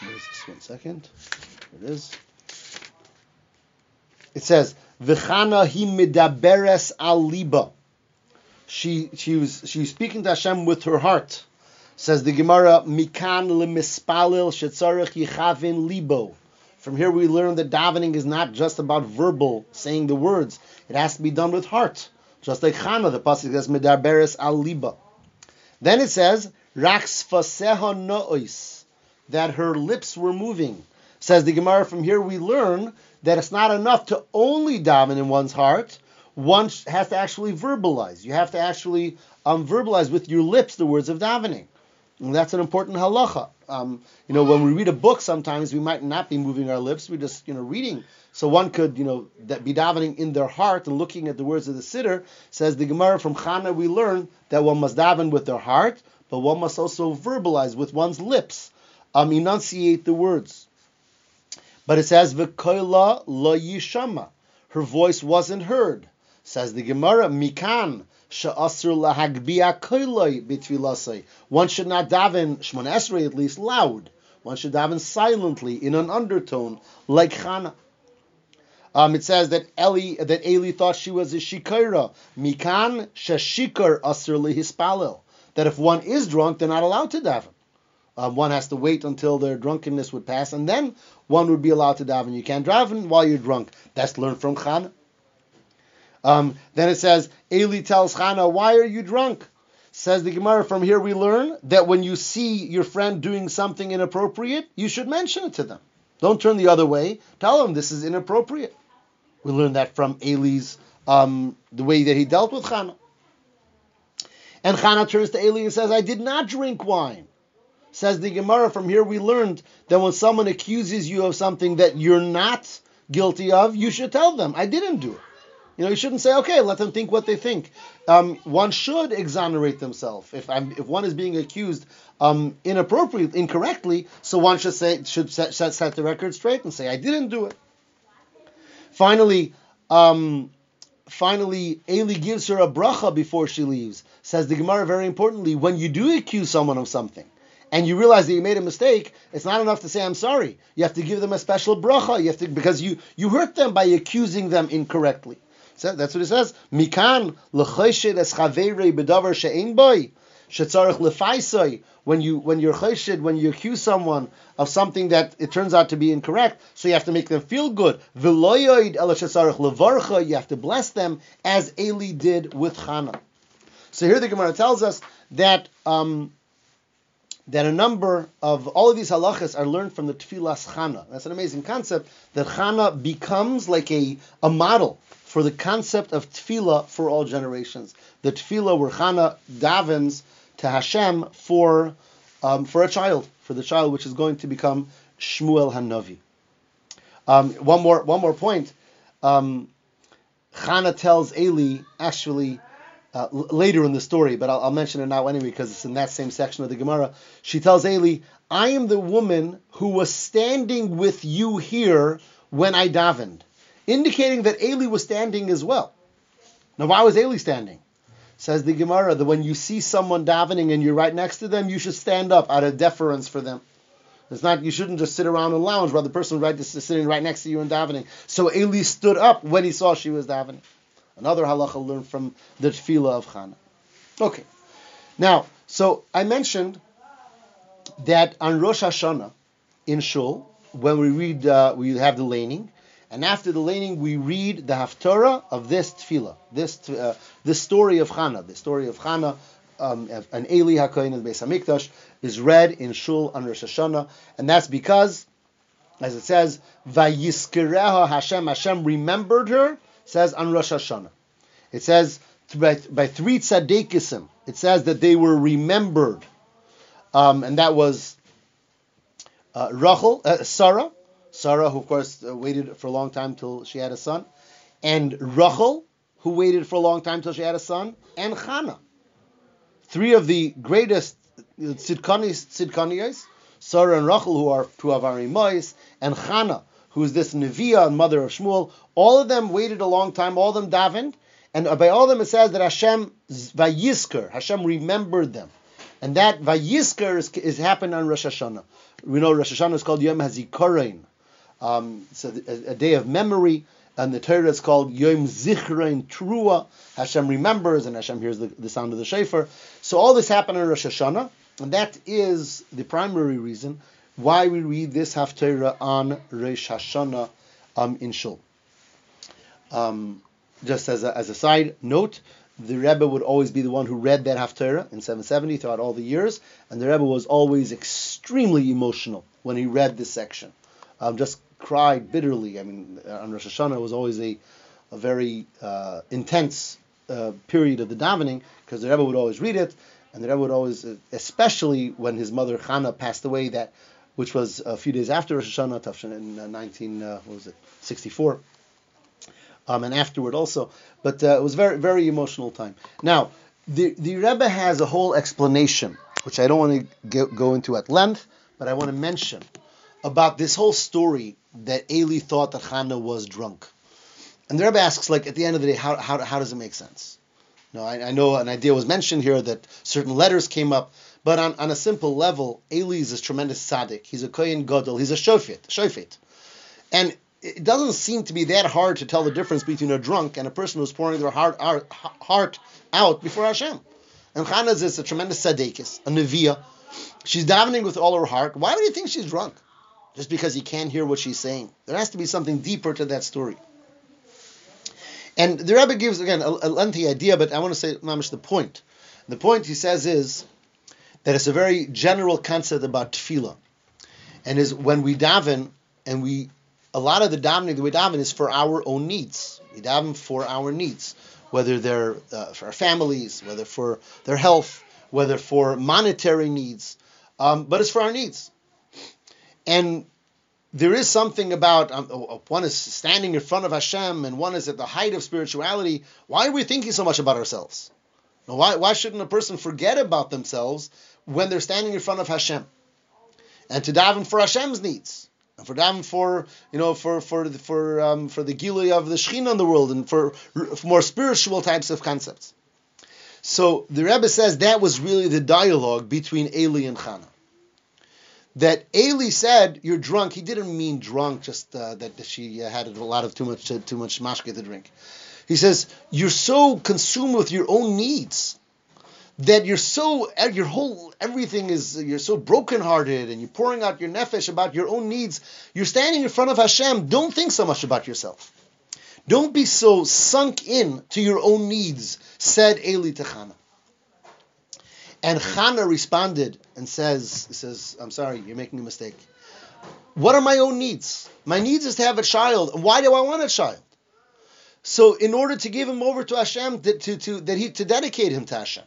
[SPEAKER 1] Where's this one second? Here it is. It says, "V'chana hi midaberes al liba." She she was she was speaking to Hashem with her heart. Says the Gemara, "Mikan lemispalil shetzarich yichavin libo." From here we learn that davening is not just about verbal saying the words; it has to be done with heart, just like Chana. The pasuk says, "Midaberes al liba." Then it says, "Raks faseha nois," that her lips were moving. Says the Gemara, from here we learn that it's not enough to only daven in one's heart. One has to actually verbalize. You have to actually um, verbalize with your lips the words of davening. And that's an important halacha. Um, you know, when we read a book, sometimes we might not be moving our lips. We're just, you know, reading. So one could, you know, that be davening in their heart and looking at the words of the siddur. Says the Gemara from Chana, we learn that one must daven with their heart, but one must also verbalize with one's lips, um, enunciate the words. But it says v'koila lo yishama. Her voice wasn't heard. Says the Gemara, mikan she'asur lahagbia koiloi bitfilasei. One should not daven shemoneh esrei at least loud. One should daven silently in an undertone like Chana. Um, it says that Eli that Eli thought she was a shikira. Mikan sheshikar asur lehispalel. That if one is drunk, they're not allowed to daven. Um, one has to wait until their drunkenness would pass, and then one would be allowed to daven. You can't daven while you're drunk. That's learned from Chana. Um, then it says, Eli tells Chana, why are you drunk? Says the Gemara, from here we learn that when you see your friend doing something inappropriate, you should mention it to them. Don't turn the other way. Tell them this is inappropriate. We learn that from Eli's, um, the way that he dealt with Chana. And Chana turns to Eli and says, I did not drink wine. Says the Gemara, from here we learned that when someone accuses you of something that you're not guilty of, you should tell them, I didn't do it. You know, you shouldn't say, okay, let them think what they think. Um, one should exonerate themselves. If I'm, if one is being accused um, inappropriately, incorrectly, so one should say should set, set, set the record straight and say, I didn't do it. Finally, um, finally, Eli gives her a bracha before she leaves. Says the Gemara very importantly, when you do accuse someone of something, and you realize that you made a mistake, it's not enough to say I'm sorry. You have to give them a special bracha. You have to because you you hurt them by accusing them incorrectly. That's what it says. Mikan l'choshid es chaveirei bedavar she'ein boy shetzarich lefaisoi. When you when you're choshid, when you accuse someone of something that it turns out to be incorrect, so you have to make them feel good. V'loyoid el levarcha. You have to bless them as Eli did with Chana. So here the Gemara tells us that. Um, that a number of all of these halachas are learned from the tefillas chana. That's an amazing concept that chana becomes like a, a model for the concept of tefillah for all generations. The tefillah where Chana davens to Hashem for um, for a child, for the child which is going to become Shmuel Hanavi. Um, one more one more point. Um, Chana tells Eli actually uh, later in the story, but I'll, I'll, mention it now anyway because it's in that same section of the Gemara. She tells Eli, "I am the woman who was standing with you here when I davened." Indicating that Eli was standing as well. Now, why was Eli standing? Says the Gemara that when you see someone davening and you're right next to them, you should stand up out of deference for them. It's not you shouldn't just sit around and lounge while the person right is sitting right next to you and davening. So Eli stood up when he saw she was davening. Another halacha learned from the tefillah of Chana. Okay, now so I mentioned that on Rosh Hashanah in Shul when we read uh, we have the laning and after the laning, we read the haftarah of this tefillah, this uh, story of Chana, the story of Chana, um, an Eli Hakoyin in Beis Hamikdash is read in Shul on Rosh Hashanah, and that's because, as it says, Vayiskereha Hashem, Hashem remembered her, says on Rosh Hashanah. It says by, by three tzaddikisim, it says that they were remembered, um, and that was uh, Rachel, uh, Sarah, Sarah, who of course uh, waited for a long time till she had a son, and Rachel, who waited for a long time till she had a son, and Chana. Three of the greatest tzidkaniyos, Sarah and Rachel, who are two of our Mois, and Chana, who is this Neviah and mother of Shmuel, all of them waited a long time, all of them davened, and by all of them it says that Hashem vayisker, Hashem remembered them. And that vayisker is, is happened on Rosh Hashanah. We know Rosh Hashanah is called Yom HaZikaron, um, so a, a, day of memory, and the Torah is called Yom Zichrein Trua. Hashem remembers, and Hashem hears the, the sound of the shofar. So all this happened in Rosh Hashanah, and that is the primary reason why we read this Haftarah on Rosh Hashanah um, in Shul. Um, just as a, as a side note, the Rebbe would always be the one who read that Haftarah in 770 throughout all the years, and the Rebbe was always extremely emotional when he read this section. Um, just cried bitterly. I mean, on Rosh Hashanah was always a, a very uh, intense uh, period of the davening because the Rebbe would always read it, and the Rebbe would always, uh, especially when his mother Chana passed away, that which was a few days after Rosh Hashanah, in uh, 19, uh, what was it, 64. Um, and afterward also, but uh, it was very very emotional time. Now the the Rebbe has a whole explanation, which I don't want to go into at length, but I want to mention about this whole story that Eli thought that Chana was drunk. And the Rebbe asks, like, at the end of the day, how, how, how does it make sense? No, I, I, know an idea was mentioned here that certain letters came up, but on, on a simple level, Eli is a tremendous tzaddik. He's a kohen gadol. He's a shofet, shofet. And it doesn't seem to be that hard to tell the difference between a drunk and a person who's pouring their heart, heart out before Hashem. And Chana is a tremendous tzaddikis, a neviah. She's davening with all her heart. Why do you think she's drunk? Just because he can't hear what she's saying. There has to be something deeper to that story. And the Rebbe gives again a, a lengthy idea, but I want to say mamish the point. The point he says is that it's a very general concept about tefillah, and is when we daven and we a lot of the davening that we daven is for our own needs. We daven for our needs, whether they're uh, for our families, whether for their health, whether for monetary needs, um, but it's for our needs. And there is something about um, uh, one is standing in front of Hashem and one is at the height of spirituality. Why are we thinking so much about ourselves? Why, why shouldn't a person forget about themselves when they're standing in front of Hashem? And to daven for Hashem's needs, and for daven for you know for for for um, for the gilui of the Shekhinah in the world, and for, for more spiritual types of concepts. So the Rebbe says that was really the dialogue between Eli and Chana that Eli said you're drunk. He didn't mean drunk, just uh, that she uh, had a lot of too much uh, too much mashke to drink. He says, You're so consumed with your own needs that you're so your whole everything is you're so brokenhearted and you're pouring out your nefesh about your own needs. You're standing in front of Hashem. Don't think so much about yourself. Don't be so sunk in to your own needs, said Eli to. And Chana responded and says, says, I'm sorry, you're making a mistake. What are my own needs? My needs is to have a child. Why do I want a child? So in order to give him over to Hashem, to, to, to that he to dedicate him to Hashem.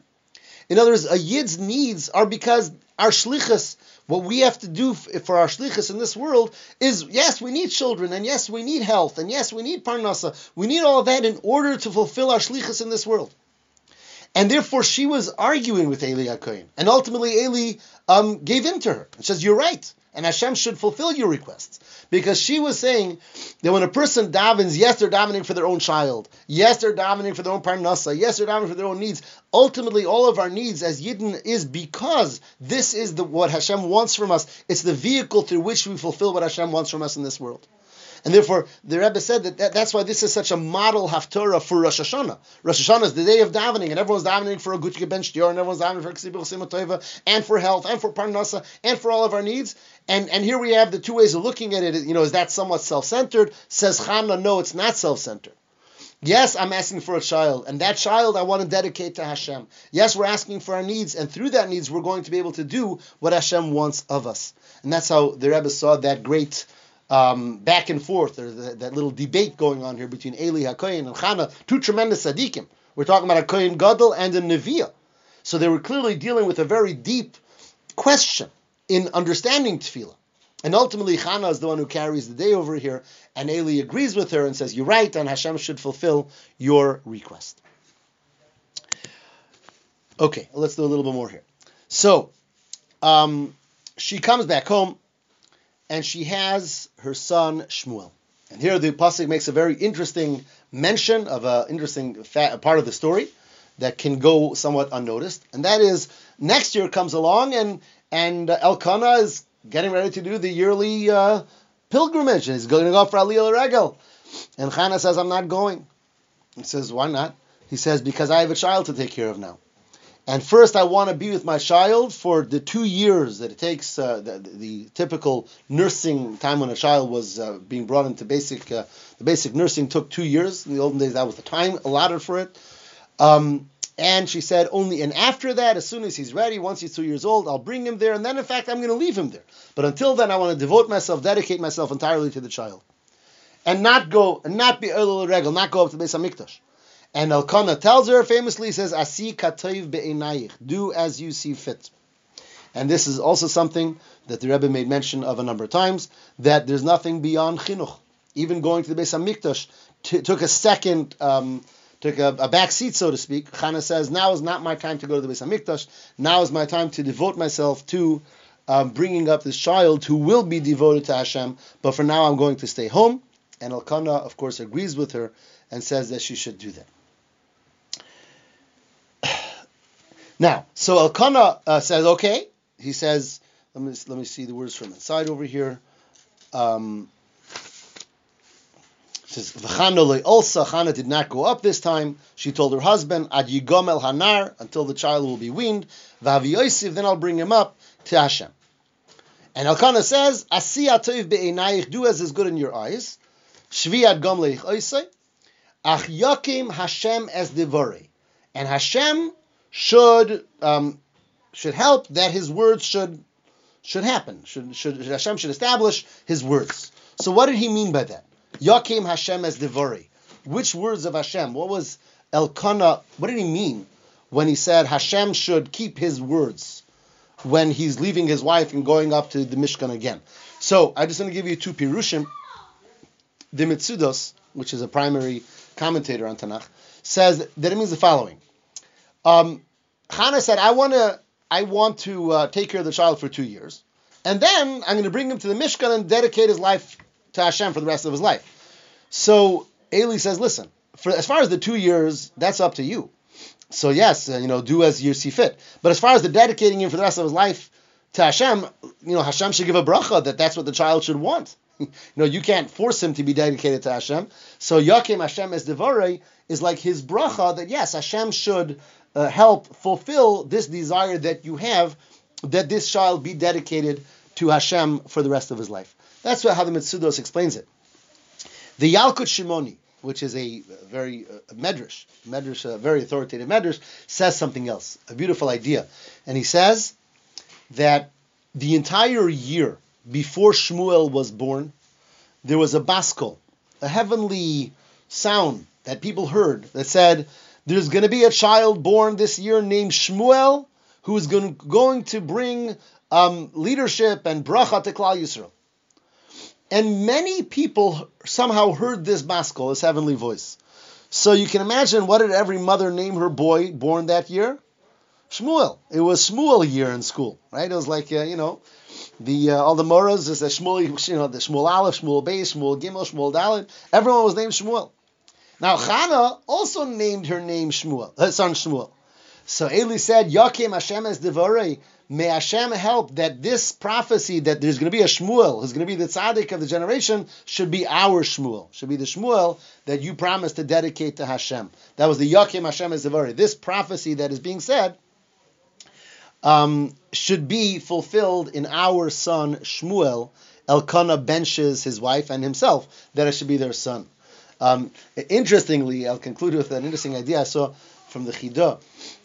[SPEAKER 1] In other words, a yid's needs are because our shlichus, what we have to do for our shlichus in this world is yes, we need children, and yes, we need health, and yes, we need parnasa. We need all that in order to fulfill our shlichus in this world. And therefore, she was arguing with Eli HaKohen. And ultimately, Eli um, gave in to her and says, You're right and Hashem should fulfill your requests. Because she was saying that when a person davens, yes, they're davening for their own child, yes, they're davening for their own parnasa, yes, they're davening for their own needs. Ultimately, all of our needs as Yidden is because this is the, what Hashem wants from us. It's the vehicle through which we fulfill what Hashem wants from us in this world. And therefore, the Rebbe said that, that that's why this is such a model haftarah for Rosh Hashanah. Rosh Hashanah is the day of davening, and everyone's davening for a Gutke Ben Shtior, and everyone's davening for Simatoiva, and for health, and for Parnasa, and for all of our needs. And and here we have the two ways of looking at it. You know, is that somewhat self-centered? Says Chana, no, it's not self-centered. Yes, I'm asking for a child, and that child I want to dedicate to Hashem. Yes, we're asking for our needs, and through that needs, we're going to be able to do what Hashem wants of us. And that's how the Rebbe saw that great um, back and forth. There's that, that, little debate going on here between Eli HaKoyin and Chana, two tremendous tzaddikim. We're talking about a Kohen Gadol and a Neviah. So they were clearly dealing with a very deep question in understanding tefillah. And ultimately, Chana is the one who carries the day over here, and Eli agrees with her and says, You're right, and Hashem should fulfill your request. Okay, let's do a little bit more here. So, um, she comes back home, and she has her son Shmuel. And here the pasuk makes a very interesting mention of an interesting part of the story that can go somewhat unnoticed, and that is next year comes along and and Elkanah is getting ready to do the yearly uh, pilgrimage. And he's going to go for Aliyah Regel, and Hannah says, "I'm not going." He says, "Why not?" He says, "Because I have a child to take care of now." And first, I want to be with my child for the two years that it takes, uh, the, the, typical nursing time when a child was uh, being brought into basic, uh, the basic nursing took two years. In the olden days, that was the time allotted for it. Um, and she said, only, and after that, as soon as he's ready, once he's two years old, I'll bring him there. And then, in fact, I'm going to leave him there. But until then, I want to devote myself, dedicate myself entirely to the child. And not go, and not be Elul Regel, not go up to Beis HaMikdash. And Elkanah tells her famously, says, Asi katayv be'enayich, do as you see fit. And this is also something that the Rebbe made mention of a number of times, that there's nothing beyond chinuch. Even going to the Beis HaMikdash t- took a second, um, took a, a back seat, so to speak. Chana says, now is not my time to go to the Beis HaMikdash. Now is my time to devote myself to um, bringing up this child who will be devoted to Hashem. But for now, I'm going to stay home. And Elkanah, of course, agrees with her and says that she should do that. Now, so Elkanah uh, says, okay. He says, let me let me see the words from inside over here. Um, says also Chana did not go up this time. She told her husband Ad Yigom El Hanar until the child will be weaned. V'avi then I'll bring him up to Hashem. And Elkanah says, Asi atoiv be'enayich, do as is good in your eyes. Shvi ad gom leich. Ach yakim Hashem as devore. And Hashem should um, should help that his words should should happen. Should, should Hashem should establish his words. So what did he mean by that? Yakim Hashem as devori. Which words of Hashem? What was Elkanah? What did he mean when he said Hashem should keep his words when he's leaving his wife and going up to the Mishkan again? So I just want to give you two pirushim. The Metzudos, which is a primary commentator on Tanakh, says that it means the following. Um, Hannah said, "I want to, I want to uh, take care of the child for two years, and then I'm going to bring him to the Mishkan and dedicate his life to Hashem for the rest of his life." So Eli says, "Listen, for as far as the two years, that's up to you. So yes, uh, you know, do as you see fit. But as far as the dedicating him for the rest of his life to Hashem, you know, Hashem should give a bracha that that's what the child should want. (laughs) you know, you can't force him to be dedicated to Hashem. So Yakim Hashem as Devarei is like his bracha that yes, Hashem should uh, help fulfill this desire that you have, that this child be dedicated to Hashem for the rest of his life. That's how the Metzudos explains it. The Yalkut Shimoni, which is a very uh, medrash, medrash, a very authoritative medrash, says something else, a beautiful idea, and he says that the entire year before Shmuel was born, there was a baskol, a heavenly sound that people heard that said, "There's going to be a child born this year named Shmuel, who is going, to bring um, leadership and bracha to Klal Yisrael." And many people somehow heard this baskol, this heavenly voice. So you can imagine what did every mother name her boy born that year? Shmuel. It was Shmuel year in school, right? It was like uh, you know, the uh, all the moras is a Shmuel, you know, the Shmuel Aleph, Shmuel Beis, Shmuel Gimel, Shmuel Dalet. Everyone was named Shmuel. Now Chana also named her name Shmuel, her son Shmuel. So Eli said, Yakim Hashem es devorei. May Hashem help that this prophecy that there's going to be a Shmuel, who's going to be the tzaddik of the generation, should be our Shmuel, should be the Shmuel that you promised to dedicate to Hashem. That was the Yakim Hashem es devorei. This prophecy that is being said um, should be fulfilled in our son Shmuel. Elkanah benches his wife and himself that it should be their son. Um, interestingly, I'll conclude with an interesting idea I saw from the Chidah.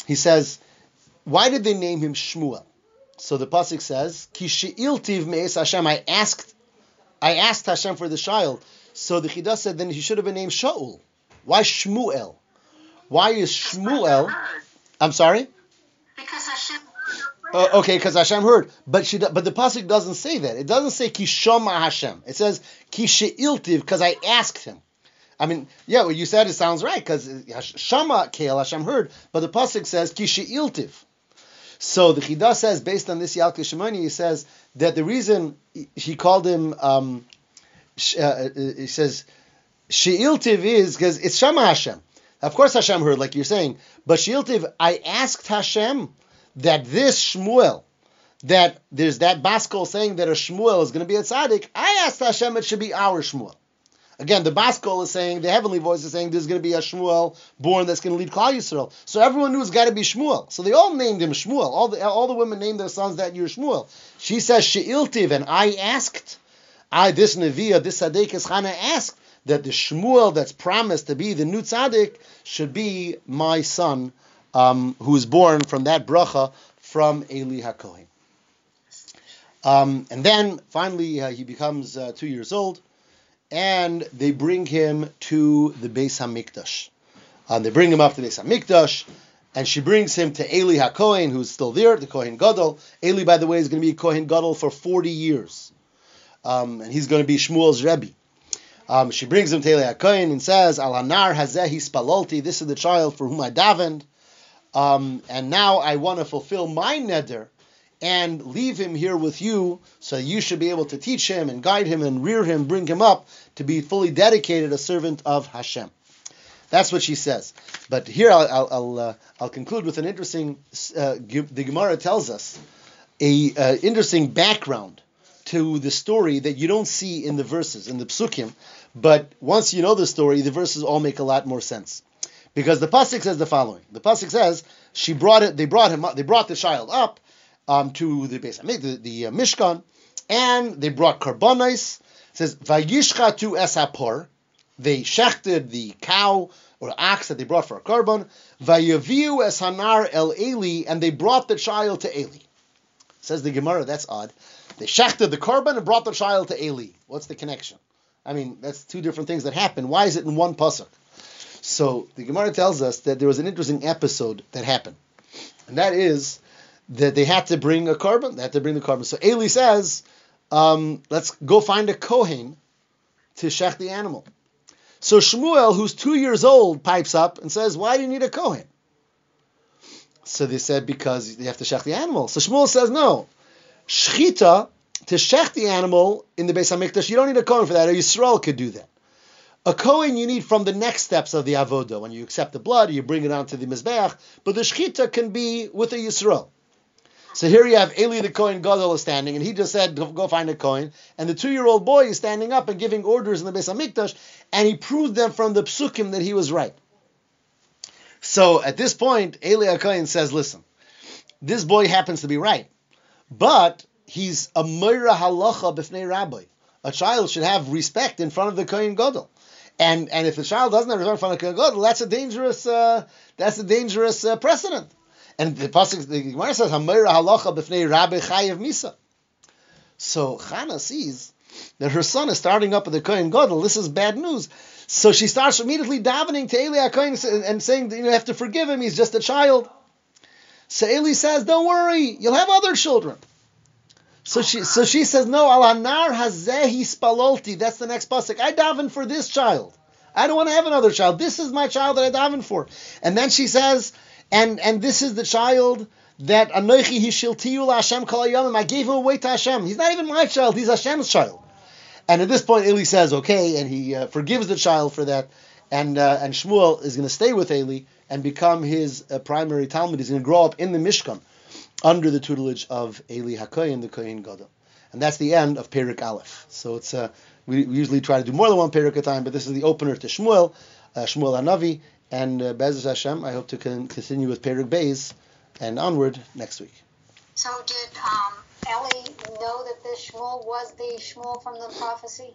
[SPEAKER 1] He says, why did they name him Shmuel? So the pasuk says, "Ki she'iltiv me'es Hashem." I asked, I asked Hashem for the child. So the Chidah said, then he should have been named Shaul. Why Shmuel? Why is Shmuel? I'm sorry. Uh, okay, because Hashem heard, but she, but the pasuk doesn't say that. It doesn't say Kishoma Hashem. It says Kisheiltiv because I asked him. I mean, yeah, what you said it sounds right because Shama Kael Hashem heard, but the pasuk says Kisheiltiv. So the Chidah says, based on this Yalkut Shimoni, he says that the reason he called him, um, uh, he says, She'iltiv is because it's Shama Hashem. Of course Hashem heard, like you're saying, but She'iltiv, I asked Hashem that this Shmuel, that there's that Baskol saying that a Shmuel is going to be a tzaddik, I asked Hashem it should be our Shmuel. Again, the Baskol is saying, the heavenly voice is saying there's going to be a Shmuel born that's going to lead Klal Yisrael. So everyone knew it's got to be Shmuel. So they all named him Shmuel. All the all the women named their sons that year Shmuel. She says She'iltiv, and I asked, I this Neviah, this Sadekis Chana asked that the Shmuel that's promised to be the new tzaddik should be my son, um, who is born from that bracha from Eli HaKohen. Um, and then finally uh, he becomes uh, two years old and they bring him to the Beis Hamikdash. Um, they bring him up to the Beis Hamikdash, and she brings him to Eli HaKohen, who's still there, the Kohen Gadol. Eli, by the way, is going to be Kohen Gadol for 40 years, um, and he's going to be Shmuel's Rebbe. Um, she brings him to Eli HaKohen and says, Al Hanar Hazehi Spalolti, this is the child for whom I davened, um, and now I want to fulfill my neder and leave him here with you so you should be able to teach him and guide him and rear him, bring him up to be fully dedicated, a servant of Hashem. That's what she says. But here I'll, I'll, I'll, uh, I'll conclude with an interesting, uh, the Gemara tells us, a uh, interesting background to the story that you don't see in the verses, in the psukim, but once you know the story, the verses all make a lot more sense. Because the pasuk says the following: the pasuk says she brought it, they brought him, they brought the child up, um, to the base the, the uh, Mishkan, and they brought karbonis. Says vayishcha to esapor. They shechted the cow or ox that they brought for a korban. Vayaviu es hanar el Eli, and they brought the child to Eli. Says the Gemara, that's odd. They shechted the korban and brought the child to Eli. What's the connection? I mean, that's two different things that happen. Why is it in one pasuk? So the Gemara tells us that there was an interesting episode that happened, and that is that they had to bring a korban. They had to bring the korban. So Eli says, um, let's go find a Kohen to shech the animal. So Shmuel, who's two years old, pipes up and says, why do you need a Kohen? So they said, because you have to shech the animal. So Shmuel says, no. Shchita, to shech the animal in the Beis HaMikdash, you don't need a Kohen for that. A Yisrael could do that. A Kohen you need from the next steps of the Avodah. When you accept the blood, you bring it onto the Mizbeach, but the Shchita can be with a Yisrael. So here you have Eli the Kohen Gadol is standing, and he just said, go, find a Kohen. And the two-year-old boy is standing up and giving orders in the Beis Hamikdash, and he proved them from the psukim that he was right. So at this point, Eli the Kohen says, listen, this boy happens to be right, but he's a Moira Halacha b'fnei Rabbi. A child should have respect in front of the Kohen Gadol. And and if the child doesn't have the Kohen Gadol, that's a dangerous uh, that's a dangerous uh, precedent. And the pasuk, the Gemara says, "Hameira halacha b'fnei Rabbi Chayev Misa." So Chana sees that her son is starting up at the Kohen Gadol. This is bad news. So she starts immediately davening to Eli and saying, you have to forgive him. He's just a child. So Eli says, "Don't worry, you'll have other children." So she, so she says, "No, al hanar hazehi spalolti." That's the next pasuk. I daven for this child. I don't want to have another child. This is my child that I daven for. And then she says, and and this is the child that Anoichi Hishiltiyu Hashem Kol I gave him away to Hashem. He's not even my child. He's Hashem's child. And at this point, Eli says, "Okay," and he uh, forgives the child for that. And uh, and Shmuel is going to stay with Eli and become his uh, primary talmid. He's going to grow up in the Mishkan under the tutelage of Eli Hakoyin, the Kohen Gadol. And that's the end of Perik Aleph. So it's uh, we, we, usually try to do more than one Perik at a time, but this is the opener to Shmuel, uh, Shmuel Hanavi, and uh, Bez Hashem. I hope to con- continue with Perik Beis and onward next week.
[SPEAKER 3] So did um, Eli know that this Shmuel was the Shmuel from the prophecy?